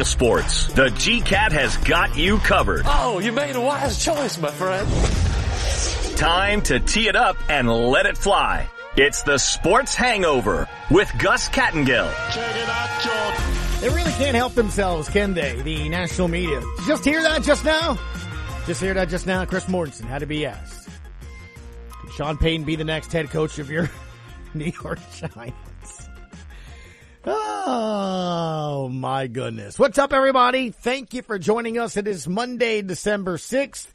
the sports. The GCAT has got you covered. Oh, you made a wise choice, my friend. Time to tee it up and let it fly. It's the Sports Hangover with Gus Kattengell. Check it out, John. They really can't help themselves, can they? The national media. Just hear that just now? Just hear that just now? Chris Mortensen had to be asked. Could Sean Payton be the next head coach of your New York Giants? Oh my goodness. What's up everybody? Thank you for joining us. It is Monday, December 6th.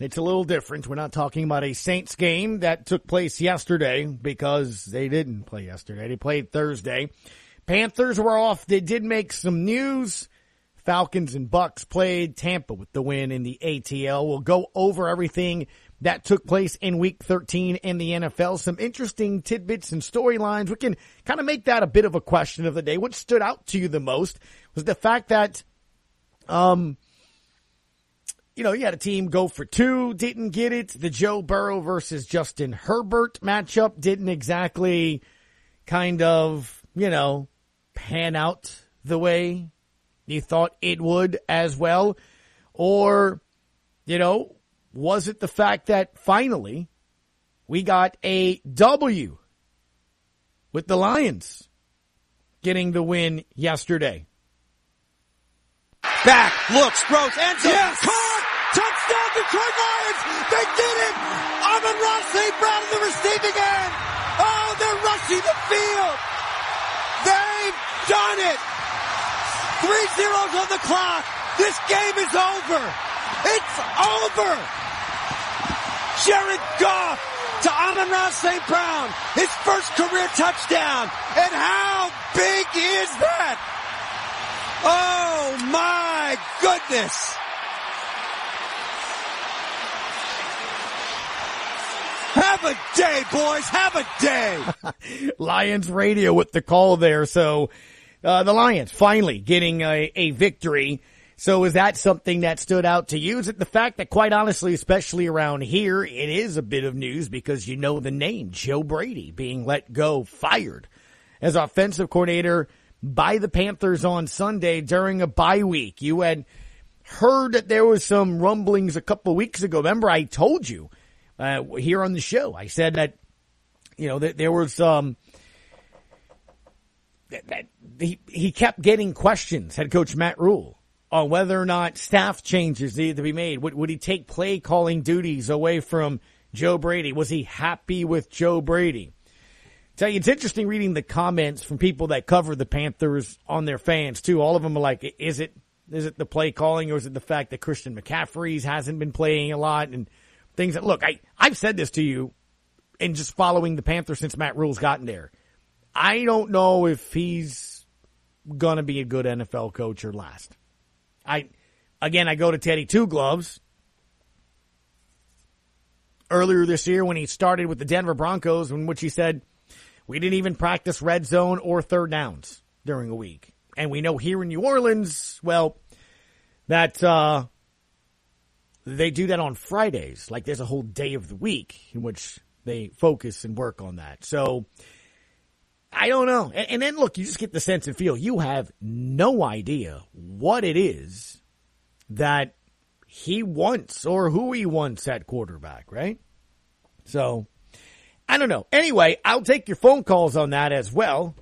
It's a little different. We're not talking about a Saints game that took place yesterday because they didn't play yesterday. They played Thursday. Panthers were off. They did make some news. Falcons and Bucks played Tampa with the win in the ATL. We'll go over everything that took place in week 13 in the NFL. Some interesting tidbits and storylines. We can kind of make that a bit of a question of the day. What stood out to you the most was the fact that, um, you know, you had a team go for two, didn't get it. The Joe Burrow versus Justin Herbert matchup didn't exactly kind of, you know, pan out the way you thought it would as well. Or, you know, was it the fact that finally we got a W with the Lions getting the win yesterday? Back, looks, throws, zone, Yes! caught, touchdown Detroit Lions! They did it! Amon-Ra St. Brown in the receiving end! Oh, they're rushing the field! They've done it! Three zeros on the clock! This game is over! It's over! Jared Goff to Amon-Ra St. Brown, his first career touchdown! And how big is that? Oh my goodness! Have a day, boys. Have a day. Lions radio with the call there. So, uh, the Lions finally getting a, a victory. So is that something that stood out to you? Is it the fact that quite honestly, especially around here, it is a bit of news because you know the name, Joe Brady being let go, fired as offensive coordinator by the Panthers on Sunday during a bye week. You had heard that there was some rumblings a couple of weeks ago. Remember I told you, uh, here on the show, I said that, you know, that there was, um, that, that he, he kept getting questions, head coach Matt Rhule, on whether or not staff changes needed to be made. Would, would he take play calling duties away from Joe Brady? Was he happy with Joe Brady? Tell you, it's interesting reading the comments from people that cover the Panthers on their fans too. All of them are like, is it, is it the play calling or is it the fact that Christian McCaffrey's hasn't been playing a lot and things that, look, I, I've said this to you in just following the Panthers since Matt Rhule's gotten there. I don't know if he's gonna be a good NFL coach or last. I, again, I go to Teddy Two Gloves. Earlier this year when he started with the Denver Broncos in which he said, we didn't even practice red zone or third downs during a week. And we know here in New Orleans, well, that, uh, they do that on Fridays. Like there's a whole day of the week in which they focus and work on that. So I don't know. And, and then look, you just get the sense and feel you have no idea what it is that he wants or who he wants at quarterback, right? So I don't know. Anyway, I'll take your phone calls on that as well.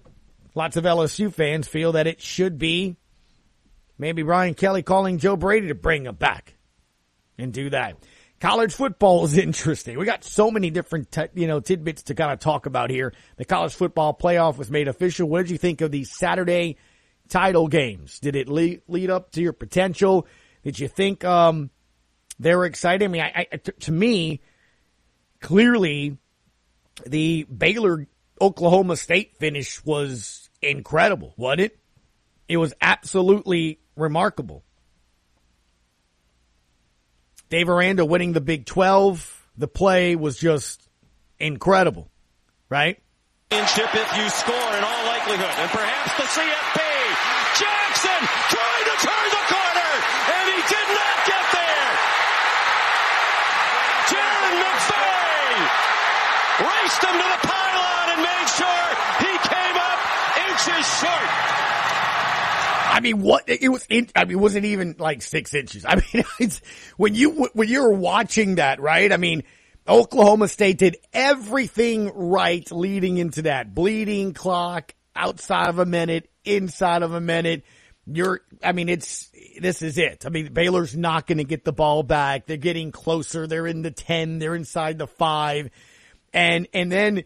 Lots of LSU fans feel that it should be maybe Brian Kelly calling Joe Brady to bring him back and do that. College football is interesting. We got so many different, t- you know, tidbits to kind of talk about here. The college football playoff was made official. What did you think of the Saturday title games? Did it lead, lead up to your potential? Did you think, um, they were excited? I mean, I, I, to me, clearly the Baylor Oklahoma State finish was incredible, wasn't it? It was absolutely remarkable. Dave Aranda winning the Big 12. The play was just incredible, right? If you score in all likelihood. And perhaps the CFP. Jackson trying to turn the corner. And he did not get there. Jairon McVea raced him to the pylon and made sure he came up inches short. I mean, what it was? In, I mean, was it even like six inches? I mean, it's when you when you were watching that, right? I mean, Oklahoma State did everything right leading into that bleeding clock outside of a minute, inside of a minute. You're, I mean, it's, this is it. I mean, Baylor's not going to get the ball back. They're getting closer. They're in the 10. They're inside the five. And, and then,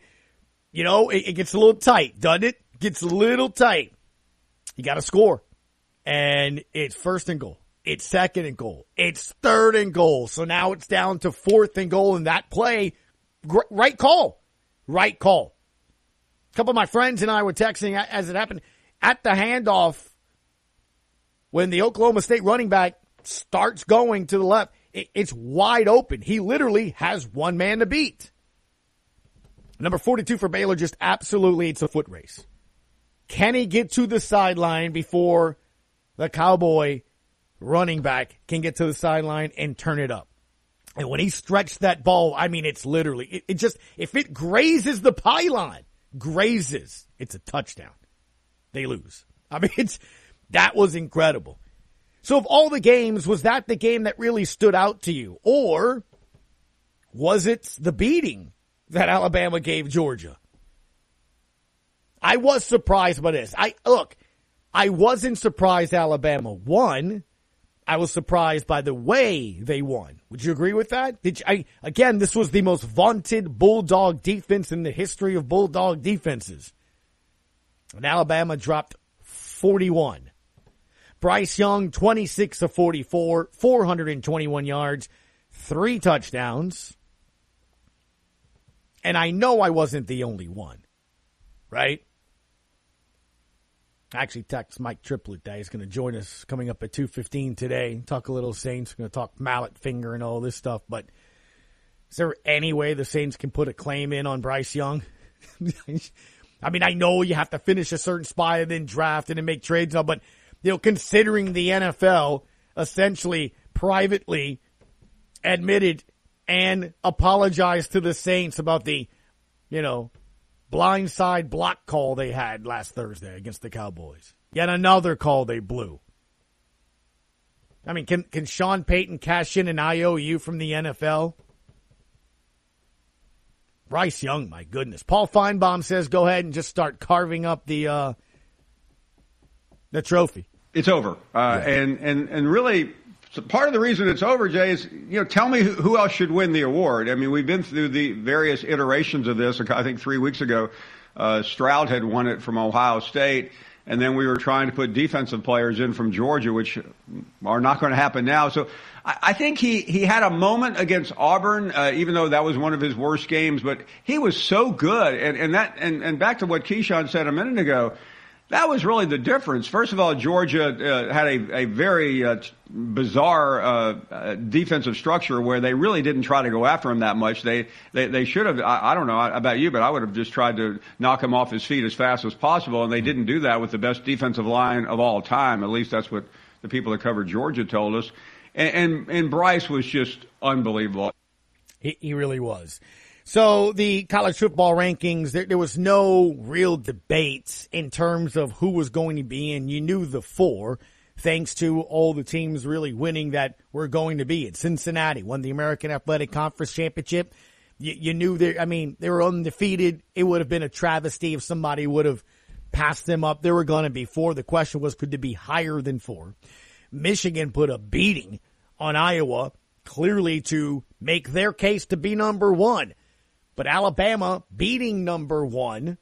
you know, it, it gets a little tight, doesn't it? Gets a little tight. You got to score. And it's first and goal. It's second and goal. It's third and goal. So now it's down to fourth and goal in that play. Right call. Right call. A couple of my friends and I were texting as it happened at the handoff when the Oklahoma State running back starts going to the left. It's wide open. He literally has one man to beat. Number 42 for Baylor, just absolutely, it's a foot race. Can he get to the sideline before the Cowboy running back can get to the sideline and turn it up? And when he stretched that ball, I mean, it's literally, it, it just, if it grazes the pylon, grazes, it's a touchdown. They lose. I mean, it's, that was incredible. So of all the games, was that the game that really stood out to you? Or was it the beating that Alabama gave Georgia? I was surprised by this. I, look, I wasn't surprised Alabama won. I was surprised by the way they won. Would you agree with that? You, I, again, this was the most vaunted Bulldog defense in the history of Bulldog defenses. And Alabama dropped 41. Bryce Young, 26 of 44, 421 yards, three touchdowns. And I know I wasn't the only one, right? Actually text Mike Triplett that he's going to join us coming up at 2.15 today. Talk a little Saints. We're going to talk mallet finger and all this stuff. But is there any way the Saints can put a claim in on Bryce Young? I mean, I know you have to finish a certain spot and then draft and then make trades now, but you know, considering the NFL essentially privately admitted and apologized to the Saints about the, you know, blindside block call they had last Thursday against the Cowboys. Yet another call they blew. I mean, can can Sean Payton cash in an IOU from the NFL? Bryce Young, my goodness. Paul Finebaum says go ahead and just start carving up the uh, the trophy. It's over, uh, yeah. and and and really, part of the reason it's over, Jay, is you know, tell me who else should win the award. I mean, we've been through the various iterations of this. I think three weeks ago, uh, Stroud had won it from Ohio State. And then we were trying to put defensive players in from Georgia, which are not going to happen now. So I, think he, he had a moment against Auburn, uh, even though that was one of his worst games, but he was so good. And, and that, and, and back to what Keyshawn said a minute ago, that was really the difference. First of all, Georgia uh, had a, a very uh, bizarre uh, uh, defensive structure where they really didn't try to go after him that much. They they, they should have. I, I don't know about you, but I would have just tried to knock him off his feet as fast as possible, and they didn't do that with the best defensive line of all time. At least that's what the people that covered Georgia told us. And and, and Bryce was just unbelievable. He, he really was. So the college football rankings, there, there, was no real debates in terms of who was going to be in. You knew the four, thanks to all the teams really winning that were going to be. It Cincinnati won the American Athletic Conference Championship. You, you knew they, I mean, they were undefeated. It would have been a travesty if somebody would have passed them up. They were going to be four. The question was, could they be higher than four? Michigan put a beating on Iowa, clearly to make their case to be number one. But Alabama beating number one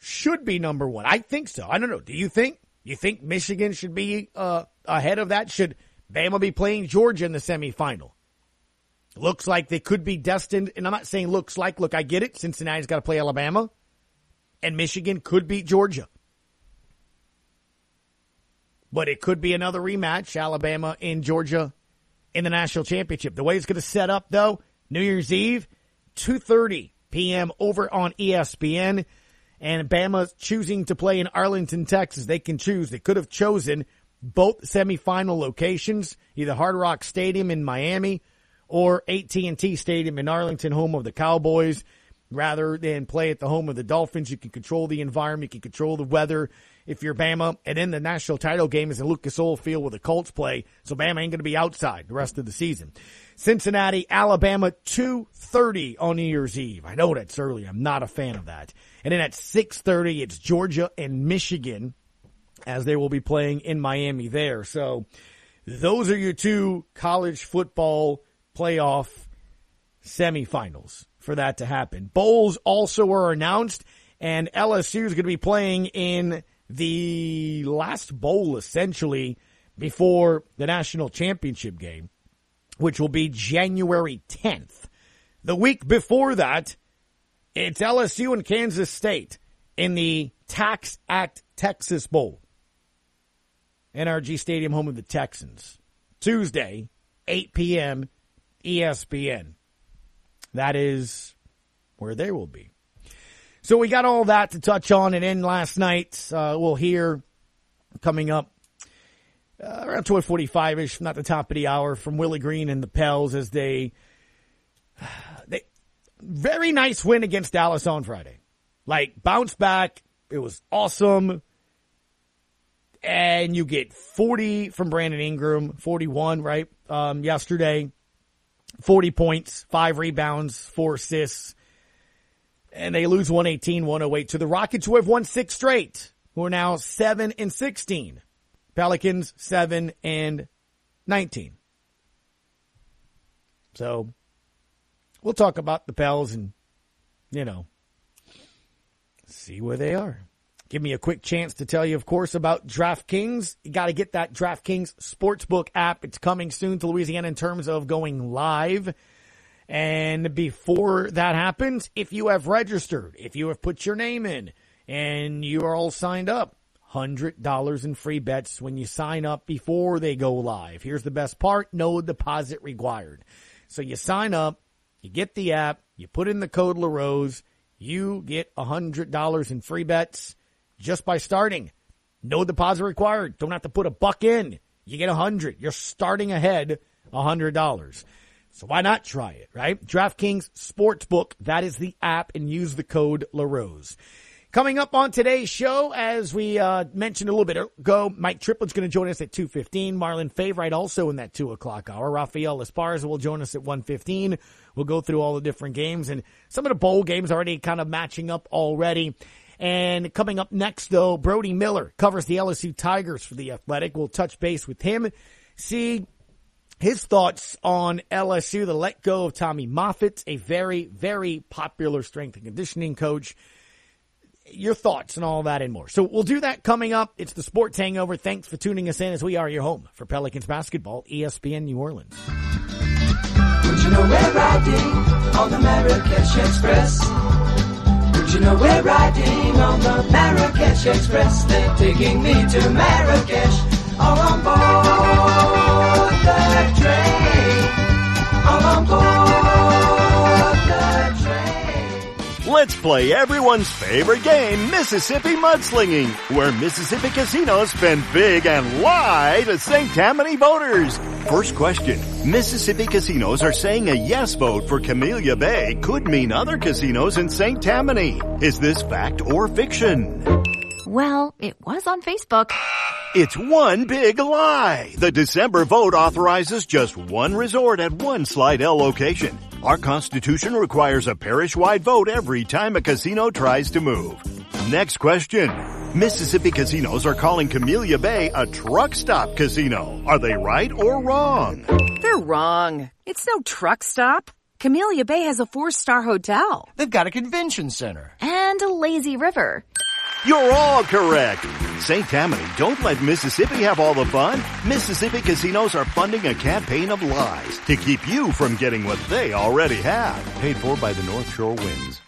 should be number one. I think so. I don't know. Do you think? You think Michigan should be uh, ahead of that? Should Bama be playing Georgia in the semifinal? Looks like they could be destined, and I'm not saying looks like. Look, I get it. Cincinnati's got to play Alabama, and Michigan could beat Georgia. But it could be another rematch, Alabama and Georgia in the national championship. The way it's going to set up, though, New Year's Eve, 2.30 p.m. over on ESPN. And Bama choosing to play in Arlington, Texas. They can choose. They could have chosen both semifinal locations, either Hard Rock Stadium in Miami or AT&T Stadium in Arlington, home of the Cowboys. Rather than play at the home of the Dolphins, you can control the environment, you can control the weather, if you're Bama. And then the national title game is in Lucas Oil Field where the Colts play. So Bama ain't going to be outside the rest of the season. Cincinnati, Alabama, 2.30 on New Year's Eve. I know that's early. I'm not a fan of that. And then at 6.30, it's Georgia and Michigan as they will be playing in Miami there. So those are your two college football playoff semifinals for that to happen. Bowls also were announced, and LSU is going to be playing in the last bowl essentially before the national championship game, which will be January 10th. The week before that, it's LSU and Kansas State in the Tax Act Texas Bowl. NRG Stadium, home of the Texans. Tuesday, 8 p.m., ESPN. That is where they will be. So we got all that to touch on, and then last night uh, we'll hear coming up uh, around 12:45 ish, not the top of the hour, from Willie Green and the Pels as they they very nice win against Dallas on Friday. Like bounce back, it was awesome and you get 40 from Brandon Ingram, 41, right? Um, yesterday, 40 points, five rebounds, four assists, and they lose 118, 108 to the Rockets who have won six straight, who are now seven and 16. Pelicans, seven and 19. So we'll talk about the Pels and, you know, see where they are. Give me a quick chance to tell you, of course, about DraftKings. You got to get that DraftKings Sportsbook app. It's coming soon to Louisiana in terms of going live. And before that happens, if you have registered, if you have put your name in and you are all signed up, $100 in free bets when you sign up before they go live. Here's the best part. No deposit required. So you sign up, you get the app, you put in the code LaRose, you get $100 in free bets just by starting. No deposit required. Don't have to put a buck in. You get a hundred. You're starting ahead a hundred dollars. So why not try it, right? DraftKings Sportsbook. That is the app and use the code LaRose. Coming up on today's show, as we uh, mentioned a little bit ago, Mike Triplett's going to join us at 2.15. Marlon Favorite also in that 2 o'clock hour. Rafael Esparza will join us at 1.15. We'll go through all the different games and some of the bowl games already kind of matching up already. And coming up next, though, Brody Miller covers the LSU Tigers for the Athletic. We'll touch base with him, see his thoughts on LSU, the let go of Tommy Moffitt, a very, very popular strength and conditioning coach. Your thoughts and all that and more. So we'll do that coming up. It's the Sports Hangover. Thanks for tuning us in as we are your home for Pelicans basketball, ESPN New Orleans. Would you know we're riding on the Marrakesh Express? you know we're riding on the Marrakesh Express. They're taking me to Marrakesh. All on board Let's play everyone's favorite game, Mississippi Mudslinging, where Mississippi casinos spend big and lie to St. Tammany voters. First question. Mississippi casinos are saying a yes vote for Camellia Bay could mean other casinos in St. Tammany. Is this fact or fiction? Well, it was on Facebook. It's one big lie. The December vote authorizes just one resort at one Slidell location. Our Constitution requires a parish-wide vote every time a casino tries to move. Next question. Mississippi casinos are calling Camellia Bay a truck stop casino. Are they right or wrong? They're wrong. It's no truck stop. Camellia Bay has a four-star hotel. They've got a convention center. And a lazy river. You're all correct. St. Tammany, don't let Mississippi have all the fun. Mississippi casinos are funding a campaign of lies to keep you from getting what they already have. Paid for by the North Shore Winds.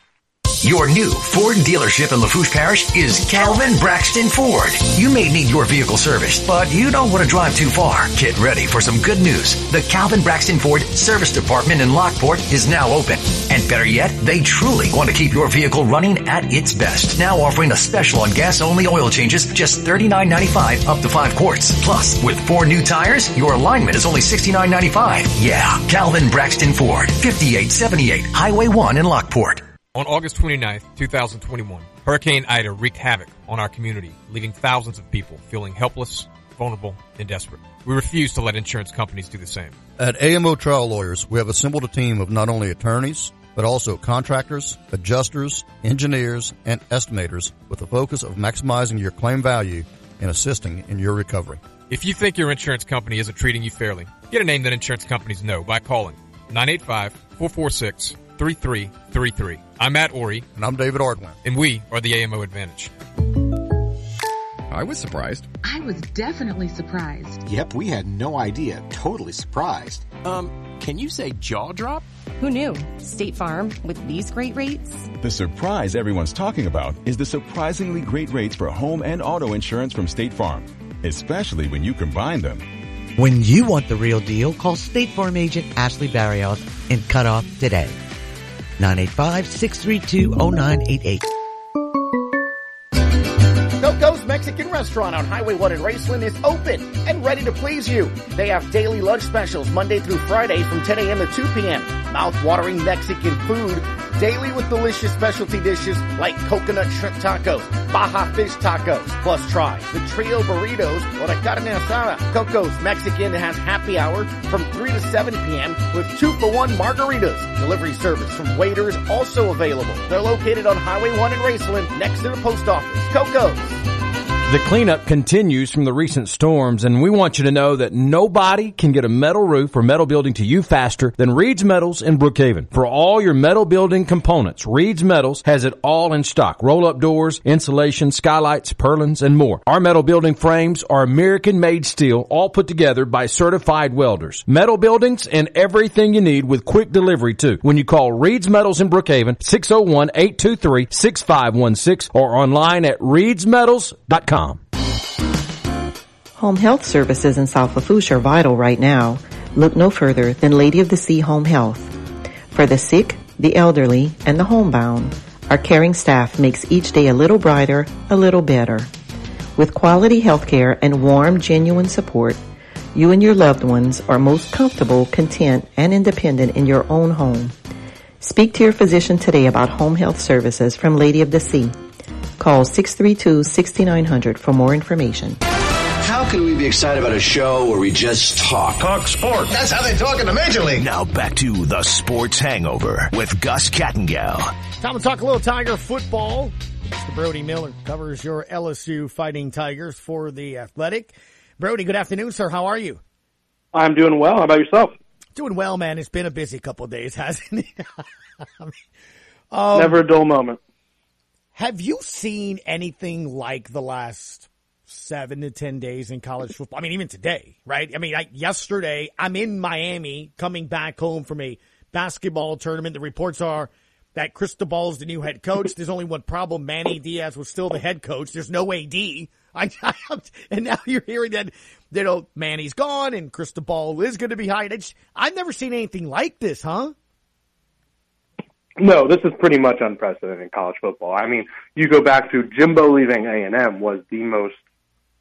Your new Ford dealership in Lafourche Parish is Calvin Braxton Ford. You may need your vehicle serviced, but you don't want to drive too far. Get ready for some good news. The Calvin Braxton Ford Service Department in Lockport is now open. And better yet, they truly want to keep your vehicle running at its best. Now offering a special on gas-only oil changes, just $39.95 up to 5 quarts. Plus, with four new tires, your alignment is only $69.95. Yeah, Calvin Braxton Ford, 5878 Highway 1 in Lockport. On August 29th, 2021, Hurricane Ida wreaked havoc on our community, leaving thousands of people feeling helpless, vulnerable, and desperate. We refuse to let insurance companies do the same. At AMO Trial Lawyers, we have assembled a team of not only attorneys, but also contractors, adjusters, engineers, and estimators with the focus of maximizing your claim value and assisting in your recovery. If you think your insurance company isn't treating you fairly, get a name that insurance companies know by calling 985-446-3333. I'm Matt Ory. And I'm David Ardoin. And we are the AMO Advantage. I was surprised. I was definitely surprised. Yep, we had no idea. Totally surprised. Um, can you say jaw drop? Who knew? State Farm with these great rates? The surprise everyone's talking about is the surprisingly great rates for home and auto insurance from State Farm, especially when you combine them. When you want the real deal, call State Farm agent Ashley Barrios and cut off today. 985-632-0988. Coco's Mexican Restaurant on Highway 1 in Raceland is open and ready to please you. They have daily lunch specials Monday through Friday from 10 a.m. to 2 p.m. Mouth-watering Mexican food daily with delicious specialty dishes like coconut shrimp tacos, Baja fish tacos, plus try the trio burritos or the carne asada. Coco's Mexican has happy hour from 3 to 7 p.m. with 2 for 1 margaritas. Delivery service from waiters also available. They're located on Highway 1 in Raceland next to the post office. Coco's. The cleanup continues from the recent storms, and we want you to know that nobody can get a metal roof or metal building to you faster than Reed's Metals in Brookhaven. For all your metal building components, Reed's Metals has it all in stock. Roll-up doors, insulation, skylights, purlins, and more. Our metal building frames are American-made steel, all put together by certified welders. Metal buildings and everything you need with quick delivery too. When you call Reed's Metals in Brookhaven, 601-823-6516 or online at reedsmetals.com. Home health services in South Lafourche are vital right now. Look no further than Lady of the Sea Home Health. For the sick, the elderly, and the homebound, our caring staff makes each day a little brighter, a little better. With quality health care and warm, genuine support, you and your loved ones are most comfortable, content, and independent in your own home. Speak to your physician today about home health services from Lady of the Sea. Call 632-6900 for more information. How can we be excited about a show where we just talk? Talk sports. That's how they talk in the major league. Now back to the Sports Hangover with Gus Kattengell. Time to talk a little Tiger football. Mr. Brody Miller covers your LSU Fighting Tigers for the Athletic. Brody, good afternoon, sir. How are you? I'm doing well. How about yourself? Doing well, man. It's been a busy couple of days, hasn't it? I mean, um, Never a dull moment. Have you seen anything like the last seven to 10 days in college football? I mean, even today, right? I mean, I, yesterday, I'm in Miami coming back home from a basketball tournament. The reports are that Cristobal is the new head coach. There's only one problem. Manny Diaz was still the head coach. There's no AD. I, I, and now you're hearing that, you know, Manny's gone and Cristobal is going to be hired. I've never seen anything like this, huh? No, this is pretty much unprecedented in college football. I mean, you go back to Jimbo leaving A&M was the most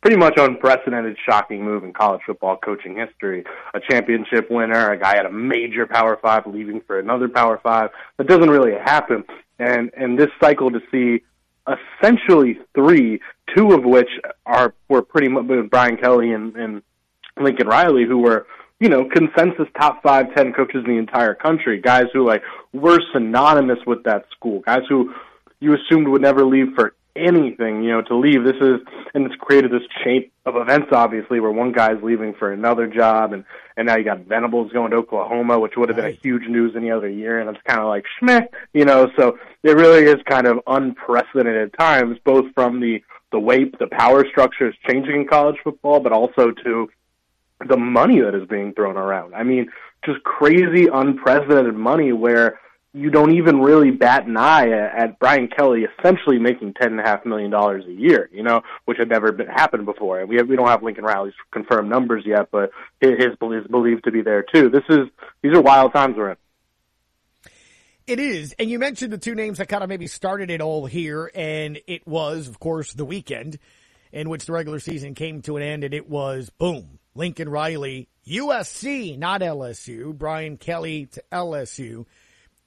pretty much unprecedented, shocking move in college football coaching history. A championship winner, a guy at a major Power Five leaving for another Power Five. That doesn't really happen. And and this cycle to see essentially three, two of which are were pretty much Brian Kelly and, and Lincoln Riley, who were you know, consensus top five, ten coaches in the entire country. Guys who like were synonymous with that school. Guys who you assumed would never leave for anything, you know, to leave. This is and it's created this chain of events obviously where one guy's leaving for another job and and now you got Venables going to Oklahoma, which would have been a huge news any other year and it's kinda like schmeh, you know, so it really is kind of unprecedented times, both from the the way the power structure is changing in college football, but also to the money that is being thrown around. I mean, just crazy, unprecedented money where you don't even really bat an eye at Brian Kelly essentially making ten and a half million dollars a year, you know, which had never been happened before. We have, we don't have Lincoln Riley's confirmed numbers yet, but his is believed to be there too. This is these are wild times we're in. It is, and you mentioned the two names that kind of maybe started it all here, and it was, of course, the weekend in which the regular season came to an end, and it was boom, Lincoln Riley, USC, not LSU, Brian Kelly to LSU.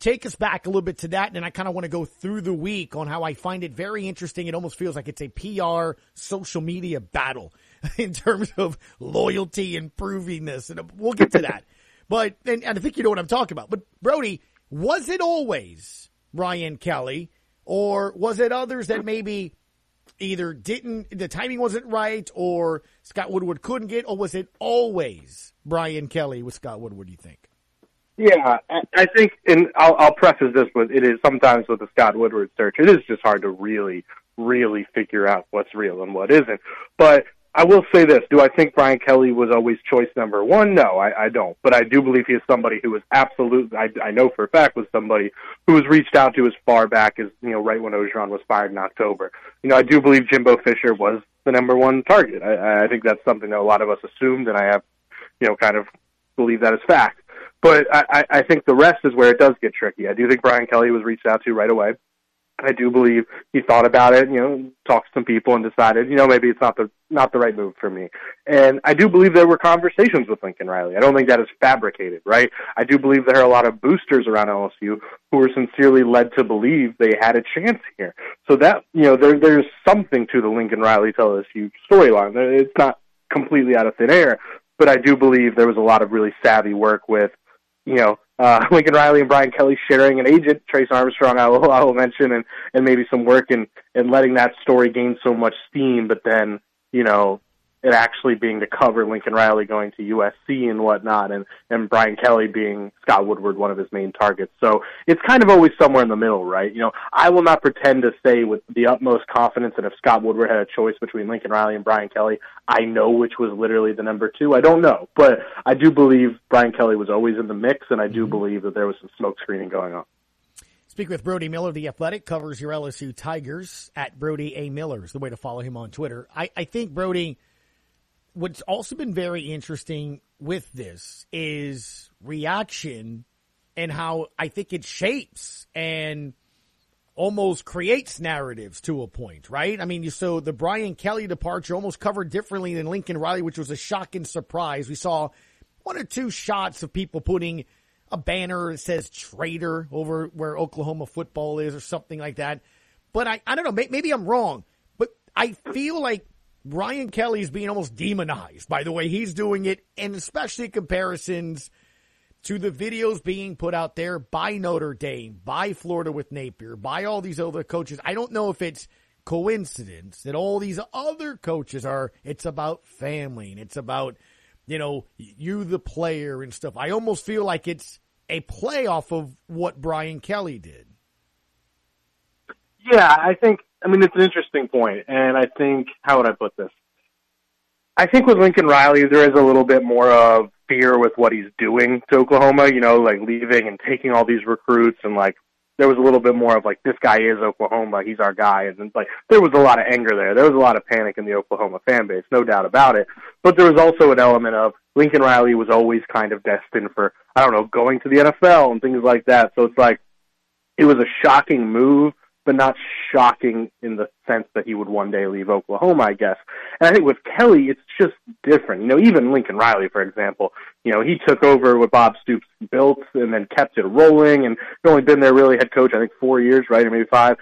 Take us back a little bit to that, and I kind of want to go through the week on how I find it very interesting. It almost feels like it's a PR social media battle in terms of loyalty and proving this, and uh, we'll get to that. but and, and I think you know what I'm talking about. But Brody, was it always Brian Kelly, or was it others that maybe? Either didn't the timing wasn't right, or Scott Woodward couldn't get, or was it always Brian Kelly with Scott Woodward? You think? Yeah, I- think, and I'll, I'll preface this with it is sometimes with the Scott Woodward search, it is just hard to really, really figure out what's real and what isn't. But I will say this: Do I think Brian Kelly was always choice number one? No, I, I don't. But I do believe he is somebody who was absolutely, I, I know for a fact, was somebody who was reached out to as far back as you know, right when Orgeron was fired in October. You know, I do believe Jimbo Fisher was the number one target. I, I think that's something that a lot of us assumed, and I have, you know, kind of believe that as fact. But I, I think the rest is where it does get tricky. I do think Brian Kelly was reached out to right away. I do believe he thought about it, you know, talked to some people and decided, you know, maybe it's not the not the right move for me. And I do believe there were conversations with Lincoln Riley. I don't think that is fabricated, right? I do believe there are a lot of boosters around LSU who were sincerely led to believe they had a chance here. So that, you know, there there's something to the Lincoln Riley to LSU storyline. It's not completely out of thin air, but I do believe there was a lot of really savvy work with you know, uh, Lincoln Riley and Brian Kelly sharing an agent, Trace Armstrong, I will, I will mention, and, and maybe some work in, in letting that story gain so much steam, but then, you know, it actually being to cover Lincoln Riley going to USC and whatnot, and, and Brian Kelly being Scott Woodward, one of his main targets. So it's kind of always somewhere in the middle, right? You know, I will not pretend to say with the utmost confidence that if Scott Woodward had a choice between Lincoln Riley and Brian Kelly, I know which was literally the number two. I don't know, but I do believe Brian Kelly was always in the mix, and I do mm-hmm. believe that there was some smoke screening going on. Speak with Brody Miller, the athletic, covers your LSU Tigers at Brody A. Miller is the way to follow him on Twitter. I, I think Brody, what's also been very interesting with this is reaction and how I think it shapes and almost creates narratives to a point, right? I mean, so the Brian Kelly departure almost covered differently than Lincoln Riley, which was a shocking surprise. We saw one or two shots of people putting a banner that says traitor over where Oklahoma football is or something like that. But I, I don't know, maybe I'm wrong, but I feel like Brian Kelly is being almost demonized by the way he's doing it, and especially comparisons to the videos being put out there by Notre Dame, by Florida with Napier, by all these other coaches. I don't know if it's coincidence that all these other coaches are, it's about family and it's about, you know, you the player and stuff. I almost feel like it's a play off of what Brian Kelly did. Yeah, I think. I mean, it's an interesting point, and I think how would I put this? I think with Lincoln Riley, there is a little bit more of fear with what he's doing to Oklahoma. You know, like leaving and taking all these recruits, and like there was a little bit more of like this guy is Oklahoma, he's our guy, and like there was a lot of anger there. There was a lot of panic in the Oklahoma fan base, no doubt about it. But there was also an element of Lincoln Riley was always kind of destined for I don't know going to the NFL and things like that. So it's like it was a shocking move but not shocking in the sense that he would one day leave Oklahoma, I guess. And I think with Kelly, it's just different. You know, even Lincoln Riley, for example, you know, he took over what Bob Stoops built and then kept it rolling and only been there really head coach, I think four years, right? Or maybe five.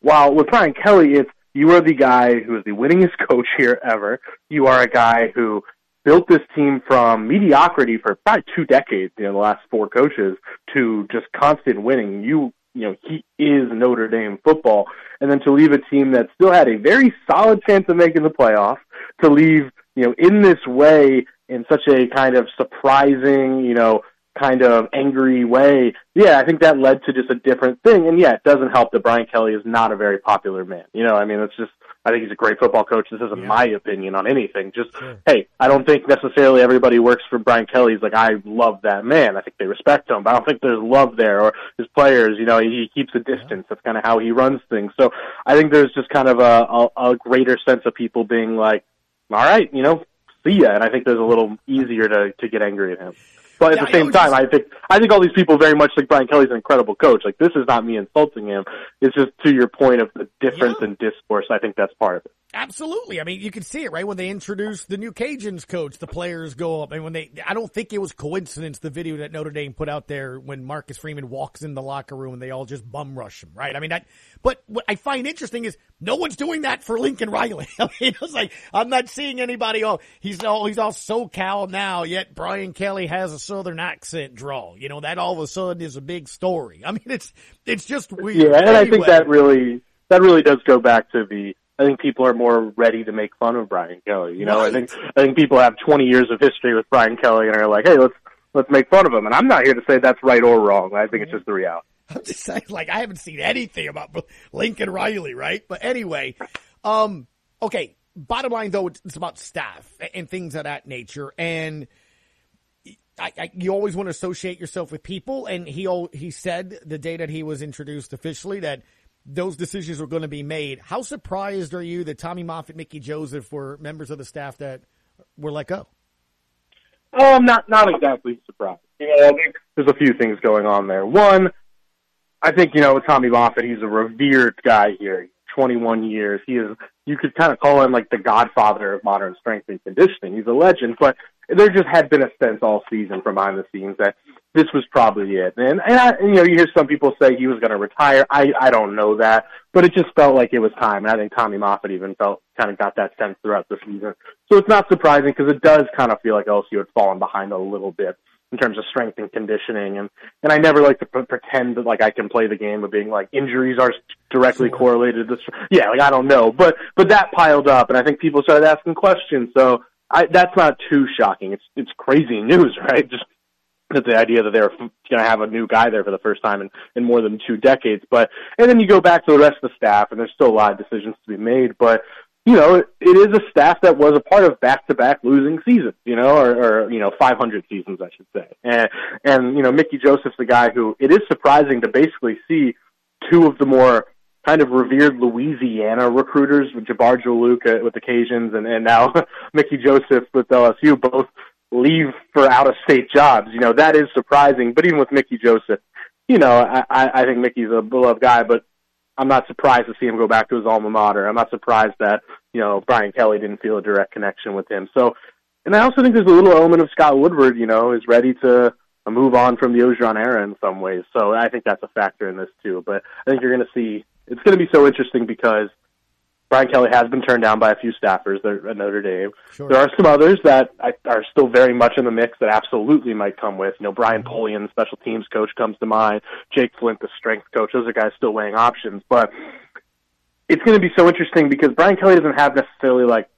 While with Brian Kelly, it's you are the guy who is the winningest coach here ever. You are a guy who built this team from mediocrity for probably two decades, you know, the last four coaches, to just constant winning. You you know, he is Notre Dame football. And then to leave a team that still had a very solid chance of making the playoff, to leave, you know, in this way, in such a kind of surprising, you know, kind of angry way, yeah, I think that led to just a different thing. And yeah, it doesn't help that Brian Kelly is not a very popular man. You know, I mean, it's just, I think he's a great football coach. This isn't yeah. my opinion on anything. Just, sure. hey, I don't think necessarily everybody works for Brian Kelly. He's like, I love that man. I think they respect him, but I don't think there's love there or his players, you know, he, he keeps a distance. Yeah. That's kind of how he runs things. So I think there's just kind of a, a, a greater sense of people being like, all right, you know, see ya. And I think there's a little easier to, to get angry at him. But at Yeah, the same time, I think I think all these people very much think Brian Kelly's an incredible coach. Like this is not me insulting him. It's just to your point of the difference in discourse. I think that's part of it. Absolutely. I mean, you can see it, right? When they introduced the new Cajuns coach, the players go up. And when they, I don't think it was coincidence, the video that Notre Dame put out there when Marcus Freeman walks in the locker room and they all just bum rush him, right? I mean, that, but what I find interesting is no one's doing that for Lincoln Riley. I mean, it's like, I'm not seeing anybody, oh, he's all, he's all SoCal now, yet Brian Kelly has a Southern accent draw. You know, that all of a sudden is a big story. I mean, it's, it's just weird. Yeah, and I think that really that really does go back to the. I think people are more ready to make fun of Brian Kelly. You know, I think I think people have 20 years of history with Brian Kelly and are like, hey, let's let's make fun of him. And I'm not here to say that's right or wrong. I think it's just the reality. I'm just saying, like, I haven't seen anything about Lincoln Riley, right? But anyway, um, okay. Bottom line, though, it's about staff and things of that nature. And I, I, you always want to associate yourself with people. And he he said the day that he was introduced officially that those decisions were going to be made. How surprised are you that Tommy Moffitt, Mickey Joseph were members of the staff that were let go? Oh, I'm not not exactly surprised. You know, I think there's a few things going on there. One, I think you know with Tommy Moffitt, he's a revered guy here. 21 years, he is. You could kind of call him like the godfather of modern strength and conditioning. He's a legend, but there just had been a sense all season from behind the scenes that this was probably it. And, and, I, you know, you hear some people say he was going to retire. I I don't know that, but it just felt like it was time. And I think Tommy Moffitt even felt kind of got that sense throughout the season. So it's not surprising because it does kind of feel like LSU had fallen behind a little bit in terms of strength and conditioning. And and I never like to p- pretend that like I can play the game of being like injuries are directly correlated to this. Yeah, like I don't know, but but that piled up, and I think people started asking questions. So I, that's not too shocking. It's it's crazy news, right? Just that the idea that they're going to have a new guy there for the first time in, in more than two decades. But and then you go back to the rest of the staff, and there's still a lot of decisions to be made. But you know, it, it is a staff that was a part of back-to-back losing seasons, you know, or, or you know, 500 seasons, I should say. And and you know, Mickey Joseph's the guy who it is surprising to basically see two of the more kind of revered Louisiana recruiters, with Jabbar Juluke with Cajuns, and and now Mickey Joseph with LSU, both leave for out of state jobs. You know, that is surprising. But even with Mickey Joseph, you know, I, I I think Mickey's a beloved guy, but I'm not surprised to see him go back to his alma mater. I'm not surprised that, you know, Brian Kelly didn't feel a direct connection with him. So, and I also think there's a little element of Scott Woodward, you know, is ready to move on from the Orgeron era in some ways. So I think that's a factor in this too. But I think you're going to see, it's going to be so interesting because Brian Kelly has been turned down by a few staffers there at Notre Dame. Sure. There are some others that are still very much in the mix that absolutely might come with. You know, Brian mm-hmm. Polian, special teams coach, comes to mind. Jake Flint, the strength coach. Those are guys still weighing options. But it's going to be so interesting because Brian Kelly doesn't have necessarily like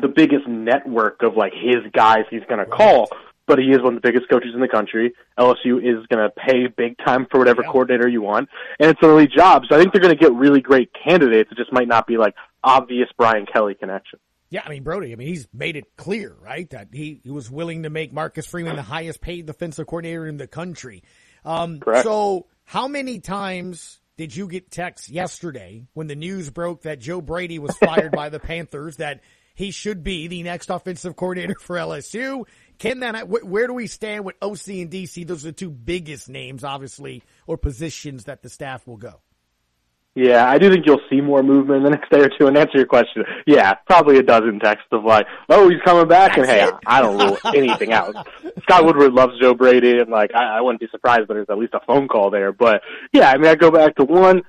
the biggest network of like his guys he's going to call. But he is one of the biggest coaches in the country. LSU is going to pay big time for whatever coordinator you want, and it's an elite job. So I think they're going to get really great candidates. It just might not be like obvious Brian Kelly connection. Yeah, I mean Brody. I mean he's made it clear, right, that he, he was willing to make Marcus Freeman the highest paid defensive coordinator in the country. Um, Correct. So how many times did you get texts yesterday when the news broke that Joe Brady was fired by the Panthers that he should be the next offensive coordinator for LSU? Can that wh- where do we stand with OC and DC? Those are the two biggest names, obviously, or positions that the staff will go. Yeah, I do think you'll see more movement in the next day or two. And answer your question, yeah, probably a dozen texts of like, "Oh, he's coming back," and hey, I don't rule anything out. Scott Woodward loves Joe Brady, and like, I, I wouldn't be surprised that there's at least a phone call there. But yeah, I mean, I go back to one.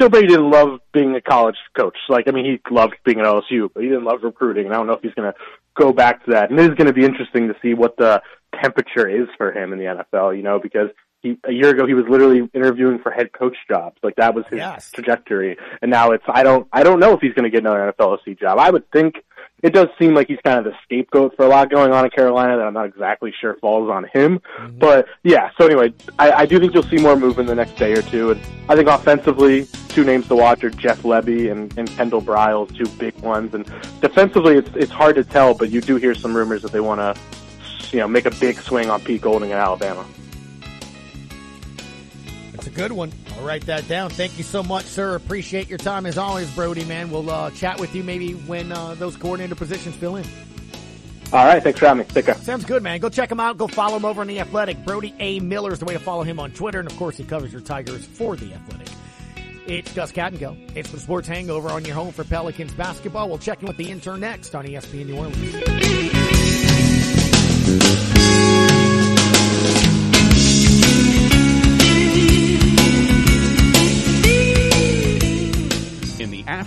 Joe Brady didn't love being a college coach. Like, I mean, he loved being at LSU, but he didn't love recruiting. And I don't know if he's going to go back to that. And it is going to be interesting to see what the temperature is for him in the NFL. You know, because he a year ago he was literally interviewing for head coach jobs. Like that was his Yes. trajectory. And now it's I don't I don't know if he's going to get another NFL OC job. I would think it does seem like he's kind of the scapegoat for a lot going on in Carolina that I'm not exactly sure falls on him. Mm-hmm. But yeah, so anyway, I, I do think you'll see more movement the next day or two. And I think offensively, two names to watch are Jeff Lebby and, and Kendal Briles, two big ones. And defensively, it's it's hard to tell, but you do hear some rumors that they want to, you know, make a big swing on Pete Golding in Alabama. That's a good one. I'll write that down. Thank you so much, sir. Appreciate your time as always, Brody, man. We'll uh, chat with you maybe when uh, those coordinator positions fill in. All right, thanks for having me. Take care. Sounds good, man. Go check him out. Go follow him over on The Athletic. Brody A. Miller is the way to follow him on Twitter. And of course, he covers your Tigers for The Athletic. It's Gus Kattengell. It's the Sports Hangover on your home for Pelicans basketball. We'll check in with the intern next on ESPN New Orleans.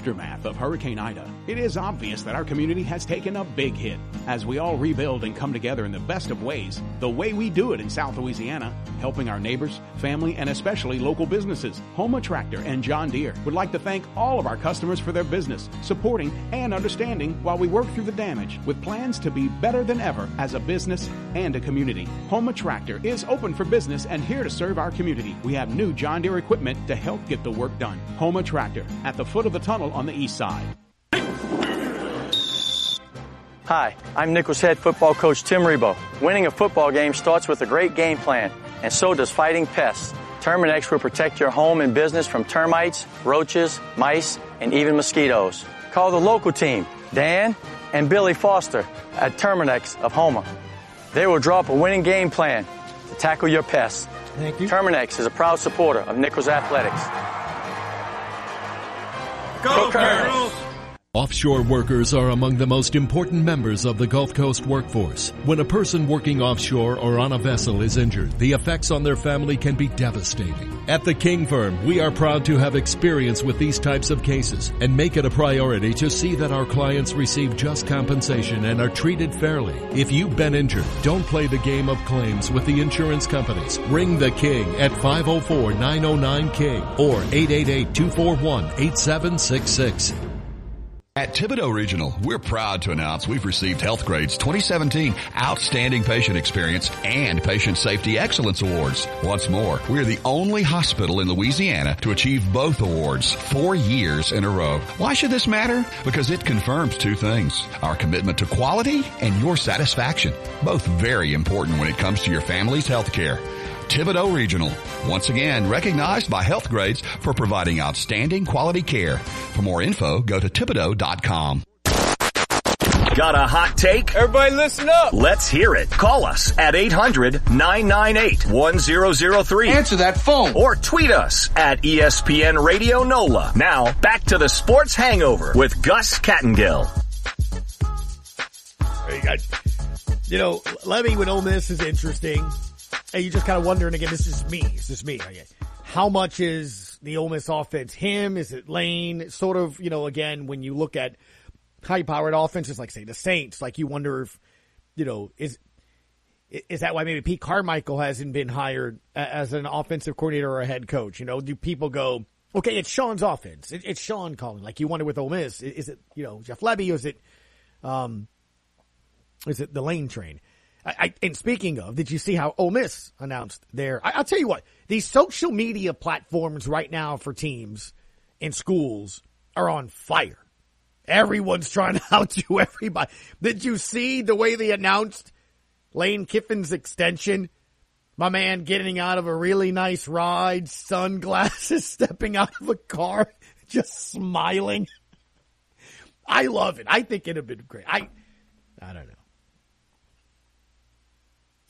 Aftermath of Hurricane Ida, it is obvious that our community has taken a big hit. As we all rebuild and come together in the best of ways, the way we do it in South Louisiana, helping our neighbors, family, and especially local businesses, Houma Tractor and John Deere would like to thank all of our customers for their business, supporting, and understanding while we work through the damage with plans to be better than ever as a business and a community. Houma Tractor is open for business and here to serve our community. We have new John Deere equipment to help get the work done. Houma Tractor at the foot of the tunnel on the east side. Hi, I'm Nicholls head football coach Tim Rebowe. Winning a football game starts with a great game plan, and so does fighting pests. Terminix will protect your home and business from termites, roaches, mice, and even mosquitoes. Call the local team, Dan and Billy Foster at Terminix of Houma. They will draw up a winning game plan to tackle your pests. Thank you. Terminix is a proud supporter of Nicholls Athletics. Go, Colonels! Offshore workers are among the most important members of the Gulf Coast workforce. When a person working offshore or on a vessel is injured, the effects on their family can be devastating. At the King Firm, we are proud to have experience with these types of cases and make it a priority to see that our clients receive just compensation and are treated fairly. If you've been injured, don't play the game of claims with the insurance companies. Ring the King at 504-909-KING or 888-241-8766. At Thibodaux Regional, we're proud to announce we've received Health Grades 2017 Outstanding Patient Experience and Patient Safety Excellence Awards. Once more, we're the only hospital in Louisiana to achieve both awards four years in a row. Why should this matter? Because it confirms two things. Our commitment to quality and your satisfaction. Both very important when it comes to your family's health care. Thibodaux Regional, once again recognized by Health Grades for providing outstanding quality care. For more info, go to thibodaux.com. Got a hot take? Everybody listen up. Let's hear it. Call us at 800-998-1003. Answer that phone. Or tweet us at ESPN Radio NOLA. Now, back to the Sports Hangover with Gus Kattengell. There you go. You know, Lebby with Ole Miss is interesting. And you just kind of wondering again, this is me. It's just me. Guess. How much is the Ole Miss offense him? Is it Lane? Sort of, you know, again, when you look at high powered offenses like say the Saints, like you wonder if, you know, is, is that why maybe Pete Carmichael hasn't been hired as an offensive coordinator or a head coach? You know, do people go, okay, it's Sean's offense. it's Sean calling. Like you wonder with Ole Miss, is it, you know, Jeff Lebby or is it, um, is it the Lane train? I, I, and speaking of, did you see how Ole Miss announced their? I, will tell you what, these social media platforms right now for teams and schools are on fire. Everyone's trying to outdo everybody. Did you see the way they announced Lane Kiffin's extension? My man getting out of a really nice ride, sunglasses, stepping out of a car, just smiling. I love it. I think it'd have been great. I, I don't know.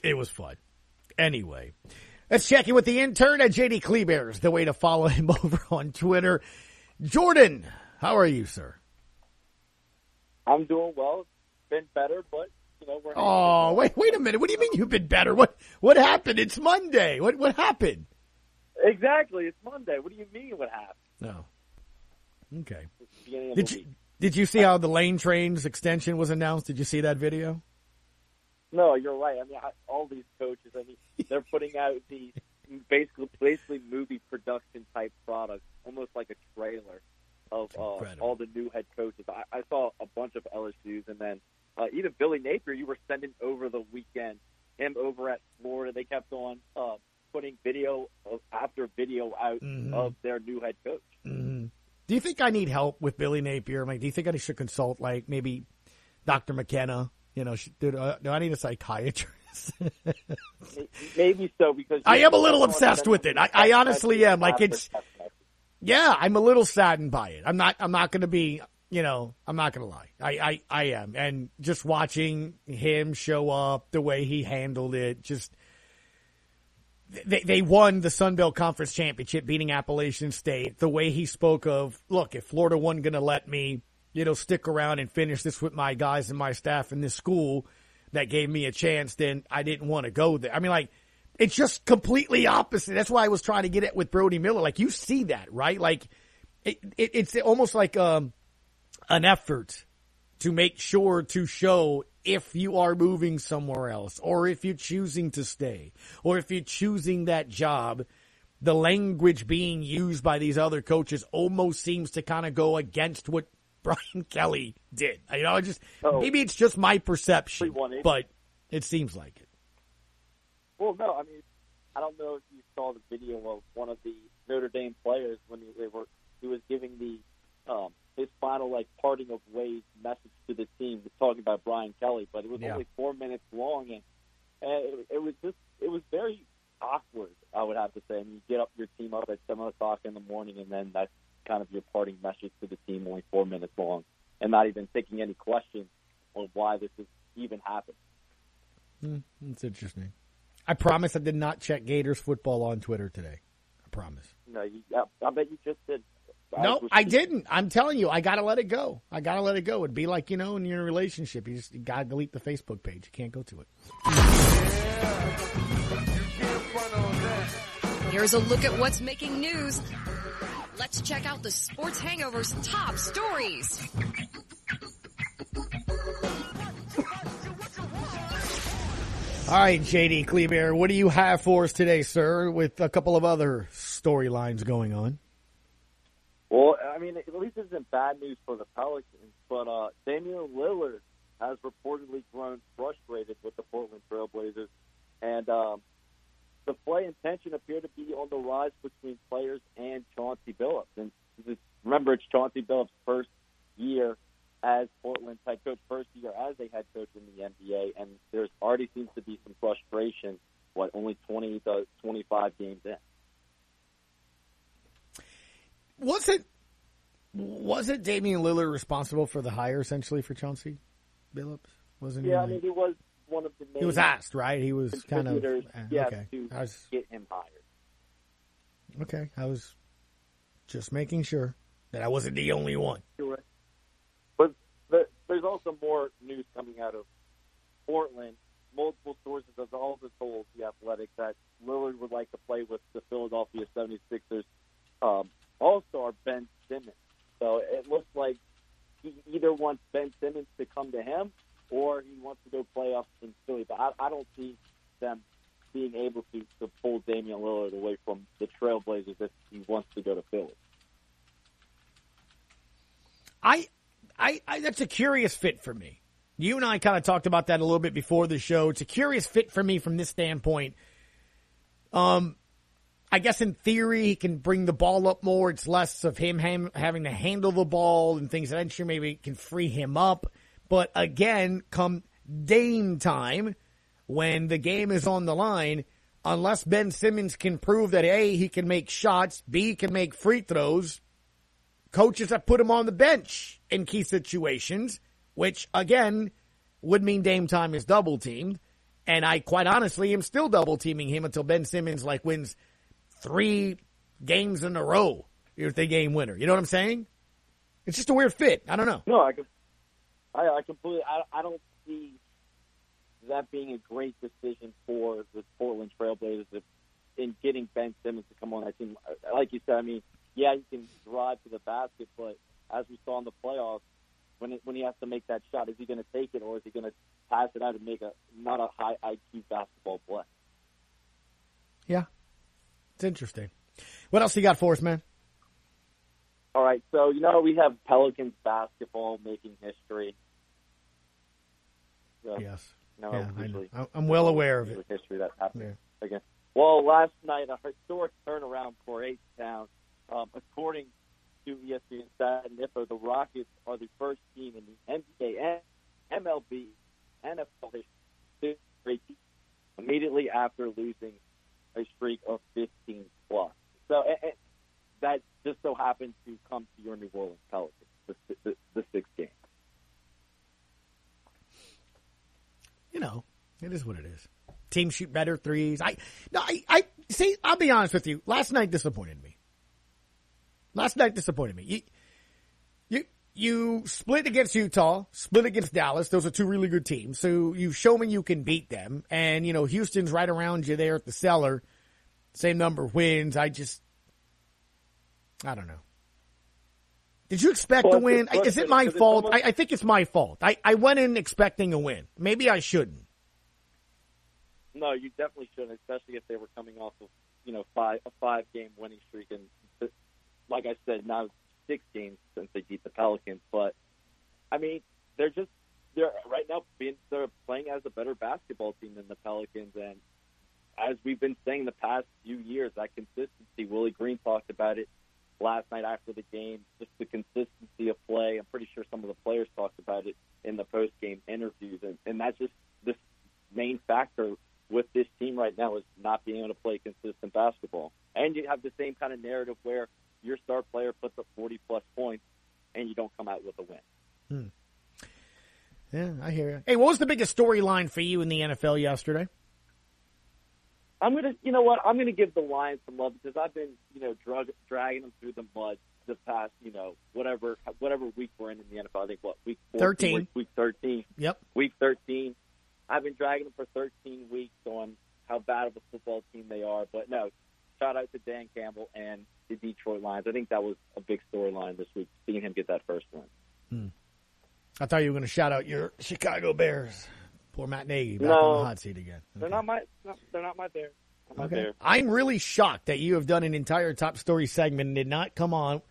It was fun. Anyway, let's check in with the intern at JD Kleber's, the way to follow him over on Twitter. Jordan, how are you, sir? I'm doing well. Been better, but you know we're. Oh, wait, wait a minute. What do you mean you've been better? What what happened? It's Monday. What what happened? Exactly, it's Monday. What do you mean? What happened? No. Okay. Did you did you see how the lane trains extension was announced? Did you see that video? No, you're right. I mean, I, all these coaches. I mean, they're putting out these basically basically movie production type products, almost like a trailer of uh, all the new head coaches. I, I saw a bunch of LSU's, and then uh, even Billy Napier. You were sending over the weekend him over at Florida. They kept on uh, putting video of, after video out Mhm. of their new head coach. Mm-hmm. Do you think I need help with Billy Napier? Like, do you think I should consult like maybe Dr. McKenna? You know, do, uh, do I need a psychiatrist? Maybe so because I am a little obsessed with it. I, I honestly am. Like it's, yeah, I'm a little saddened by it. I'm not. I'm not going to be. you know, I'm not gonna lie, I, I I am, and just watching him show up, the way he handled it, just they, they won the Sun Belt Conference Championship, beating Appalachian State. The way he spoke of, look, if Florida wasn't going to let me, you know, stick around and finish this with my guys and my staff in this school that gave me a chance, then I didn't want to go there. I mean, like, it's just completely opposite. That's why I was trying to get it with Brody Miller. Like, you see that, right? Like, it, it, it's almost like um, an effort to make sure to show if you are moving somewhere else or if you're choosing to stay or if you're choosing that job, the language being used by these other coaches almost seems to kind of go against what Brian Kelly did. You know, I just oh, maybe it's just my perception, but it seems like it. Well, no, I mean, I don't know if you saw the video of one of the Notre Dame players when they were he was giving the um, his final like parting of ways message to the team, talking about Brian Kelly, but it was yeah. only four minutes long, and, and it, it was just it was very awkward. I would have to say. I mean, you get up your team up at seven o'clock in the morning, and then that's kind of your parting message to the team, only four minutes long, and not even taking any questions on why this is even happened. Hmm, that's interesting. I promise I did not check Gators football on Twitter today. I promise. No, you, I, I bet you just did. No, I didn't. I'm telling you, I got to let it go. I got to let it go. It'd be like, you know, in your relationship, you just got to delete the Facebook page. You can't go to it. Here's a look at what's making news. Let's check out the Sports Hangover's top stories. All right, JD Kleber, what do you have for us today, sir, with a couple of other storylines going on? Well, I mean, at least this isn't bad news for the Pelicans, but uh, Damian Lillard has reportedly grown frustrated with the Portland Trailblazers, and um, the play and tension appear to be on the rise between players and Chauncey Billups. And remember, it's Chauncey Billups' first year as Portland's head coach, first year as a head coach in the NBA, and there's already seems to be some frustration. What only 20 to 25 games in was it was it Damian Lillard responsible for the hire essentially for Chauncey Billups? Wasn't yeah, he? I mean, he was one of the main. He was asked, right? He was kind of yeah, okay. to I was, get him hired. Okay, I was just making sure that I wasn't the only one. Sure. But, but there's also more news coming out of Portland. Multiple sources have also told the Athletic that Lillard would like to play with the Philadelphia 76ers um, all-star Ben Simmons. So it looks like he either wants Ben Simmons to come to him or he wants to go play up in Philly. But I, I don't see them being able to, to pull Damian Lillard away from the Trailblazers if he wants to go to Philly. I, I, I that's a curious fit for me. You and I kind of talked about that a little bit before the show. It's a curious fit for me from this standpoint. Um, I guess in theory he can bring the ball up more. It's less of him having to handle the ball and things that I'm sure maybe can free him up. But again, come Dame time, when the game is on the line, unless Ben Simmons can prove that A, he can make shots, B, can make free throws, coaches have put him on the bench in key situations, which again would mean Dame time is double teamed. And I quite honestly am still double teaming him until Ben Simmons like wins three games in a row if they game winner. You know what I'm saying? It's just a weird fit. I don't know. No, I, I, I completely. I, I don't see that being a great decision for the Portland Trailblazers if, in getting Ben Simmons to come on that team. Uh, like you said, I mean, yeah, he can drive to the basket, but as we saw in the playoffs, when it, when he has to make that shot, is he going to take it or is he going to pass it out and make a not a high IQ basketball play? Yeah, it's interesting. What else you got for us, man? All right, so you know we have Pelicans basketball making history. So, yes. Know, yeah, I am well aware of it. History that happened yeah. again. Well, last night a historic turnaround for H Town. Um, according to ESPN Stat and Info, the Rockets are the first team in the NBA, MLB, NFL history to break immediately after losing a streak of 15 plus. So that just so happened to come to your New Orleans Pelicans. the, the, the six games. You know, it is what it is. Teams shoot better threes. I no, I, I see. I'll be honest with you. Last night disappointed me. Last night disappointed me. You, you, you split against Utah, split against Dallas. Those are two really good teams. So you show me you can beat them. And, you know, Houston's right around you there at the cellar. Same number of wins. I just, I don't know. Did you expect well, a win? Is it my fault? Almost... I, I, think it's my fault. I, I went in expecting a win. Maybe I shouldn't. No, you definitely shouldn't, especially if they were coming off of you know five a five game winning streak, and uh, like I said, now six games since they beat the Pelicans. But I mean, they're just they're right now being they're playing as a better basketball team than the Pelicans, and as we've been saying the past few years, that consistency. Willie Green talked about it last night after the game, just the consistency of play. I'm pretty sure some of the players talked about it in the post game interviews, and, and that's just this main factor with this team right now is not being able to play consistent basketball. And you have the same kind of narrative where your star player puts up 40 plus points and you don't come out with a win. Hmm. Yeah, I hear you. Hey, what was the biggest storyline for you in the NFL yesterday? I'm gonna, you know what? I'm gonna give the Lions some love because I've been, you know, drug, dragging them through the mud the past, you know, whatever whatever week we're in in the NFL. I think what week 14, thirteen, week, week thirteen. Yep, week thirteen. I've been dragging them for 13 weeks on how bad of a football team they are. But no, shout out to Dan Campbell and the Detroit Lions. I think that was a big storyline this week, seeing him get that first win. Hmm. I thought you were going to shout out your Chicago Bears. Poor Matt Nagy back no, on the hot seat again. Okay. They're not my. They're not my Bears. Okay. I'm really shocked that you have done an entire top story segment and did not come on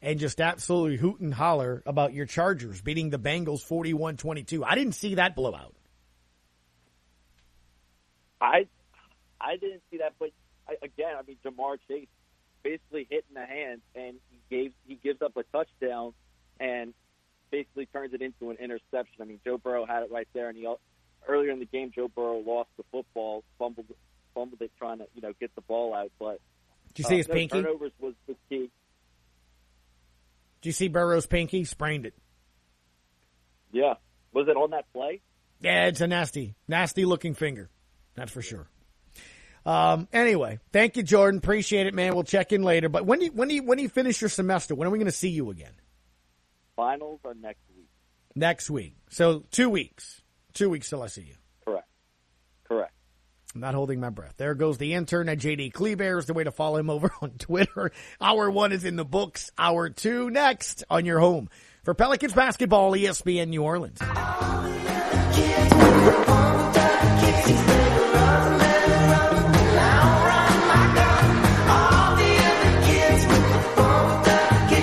and just absolutely hoot and holler about your Chargers beating the Bengals 41-22. I didn't see that blowout. I I didn't see that, but I, again, I mean, Ja'Marr Chase basically hit in the hand, and he gave he gives up a touchdown, and basically turns it into an interception. I mean, Joe Burrow had it right there, and he earlier in the game, Joe Burrow lost the football, fumbled fumbled it trying to you know get the ball out, but did you see uh, his no, pinky? Turnovers was the key. Did you see Burrow's pinky? Sprained it. Yeah, was it on that play? Yeah, it's a nasty, nasty looking finger. That's for sure. Um, anyway, thank you, Jordan. Appreciate it, man. We'll check in later. But when do you, when do you, when do you finish your semester? When are we going to see you again? Finals are next week. Next week. So two weeks. Two weeks till I see you. Correct. Correct. I'm not holding my breath. There goes the intern at JD Kleber is the way to follow him over on Twitter. Hour one is in the books. Hour two next on your home for Pelicans basketball, ESPN New Orleans.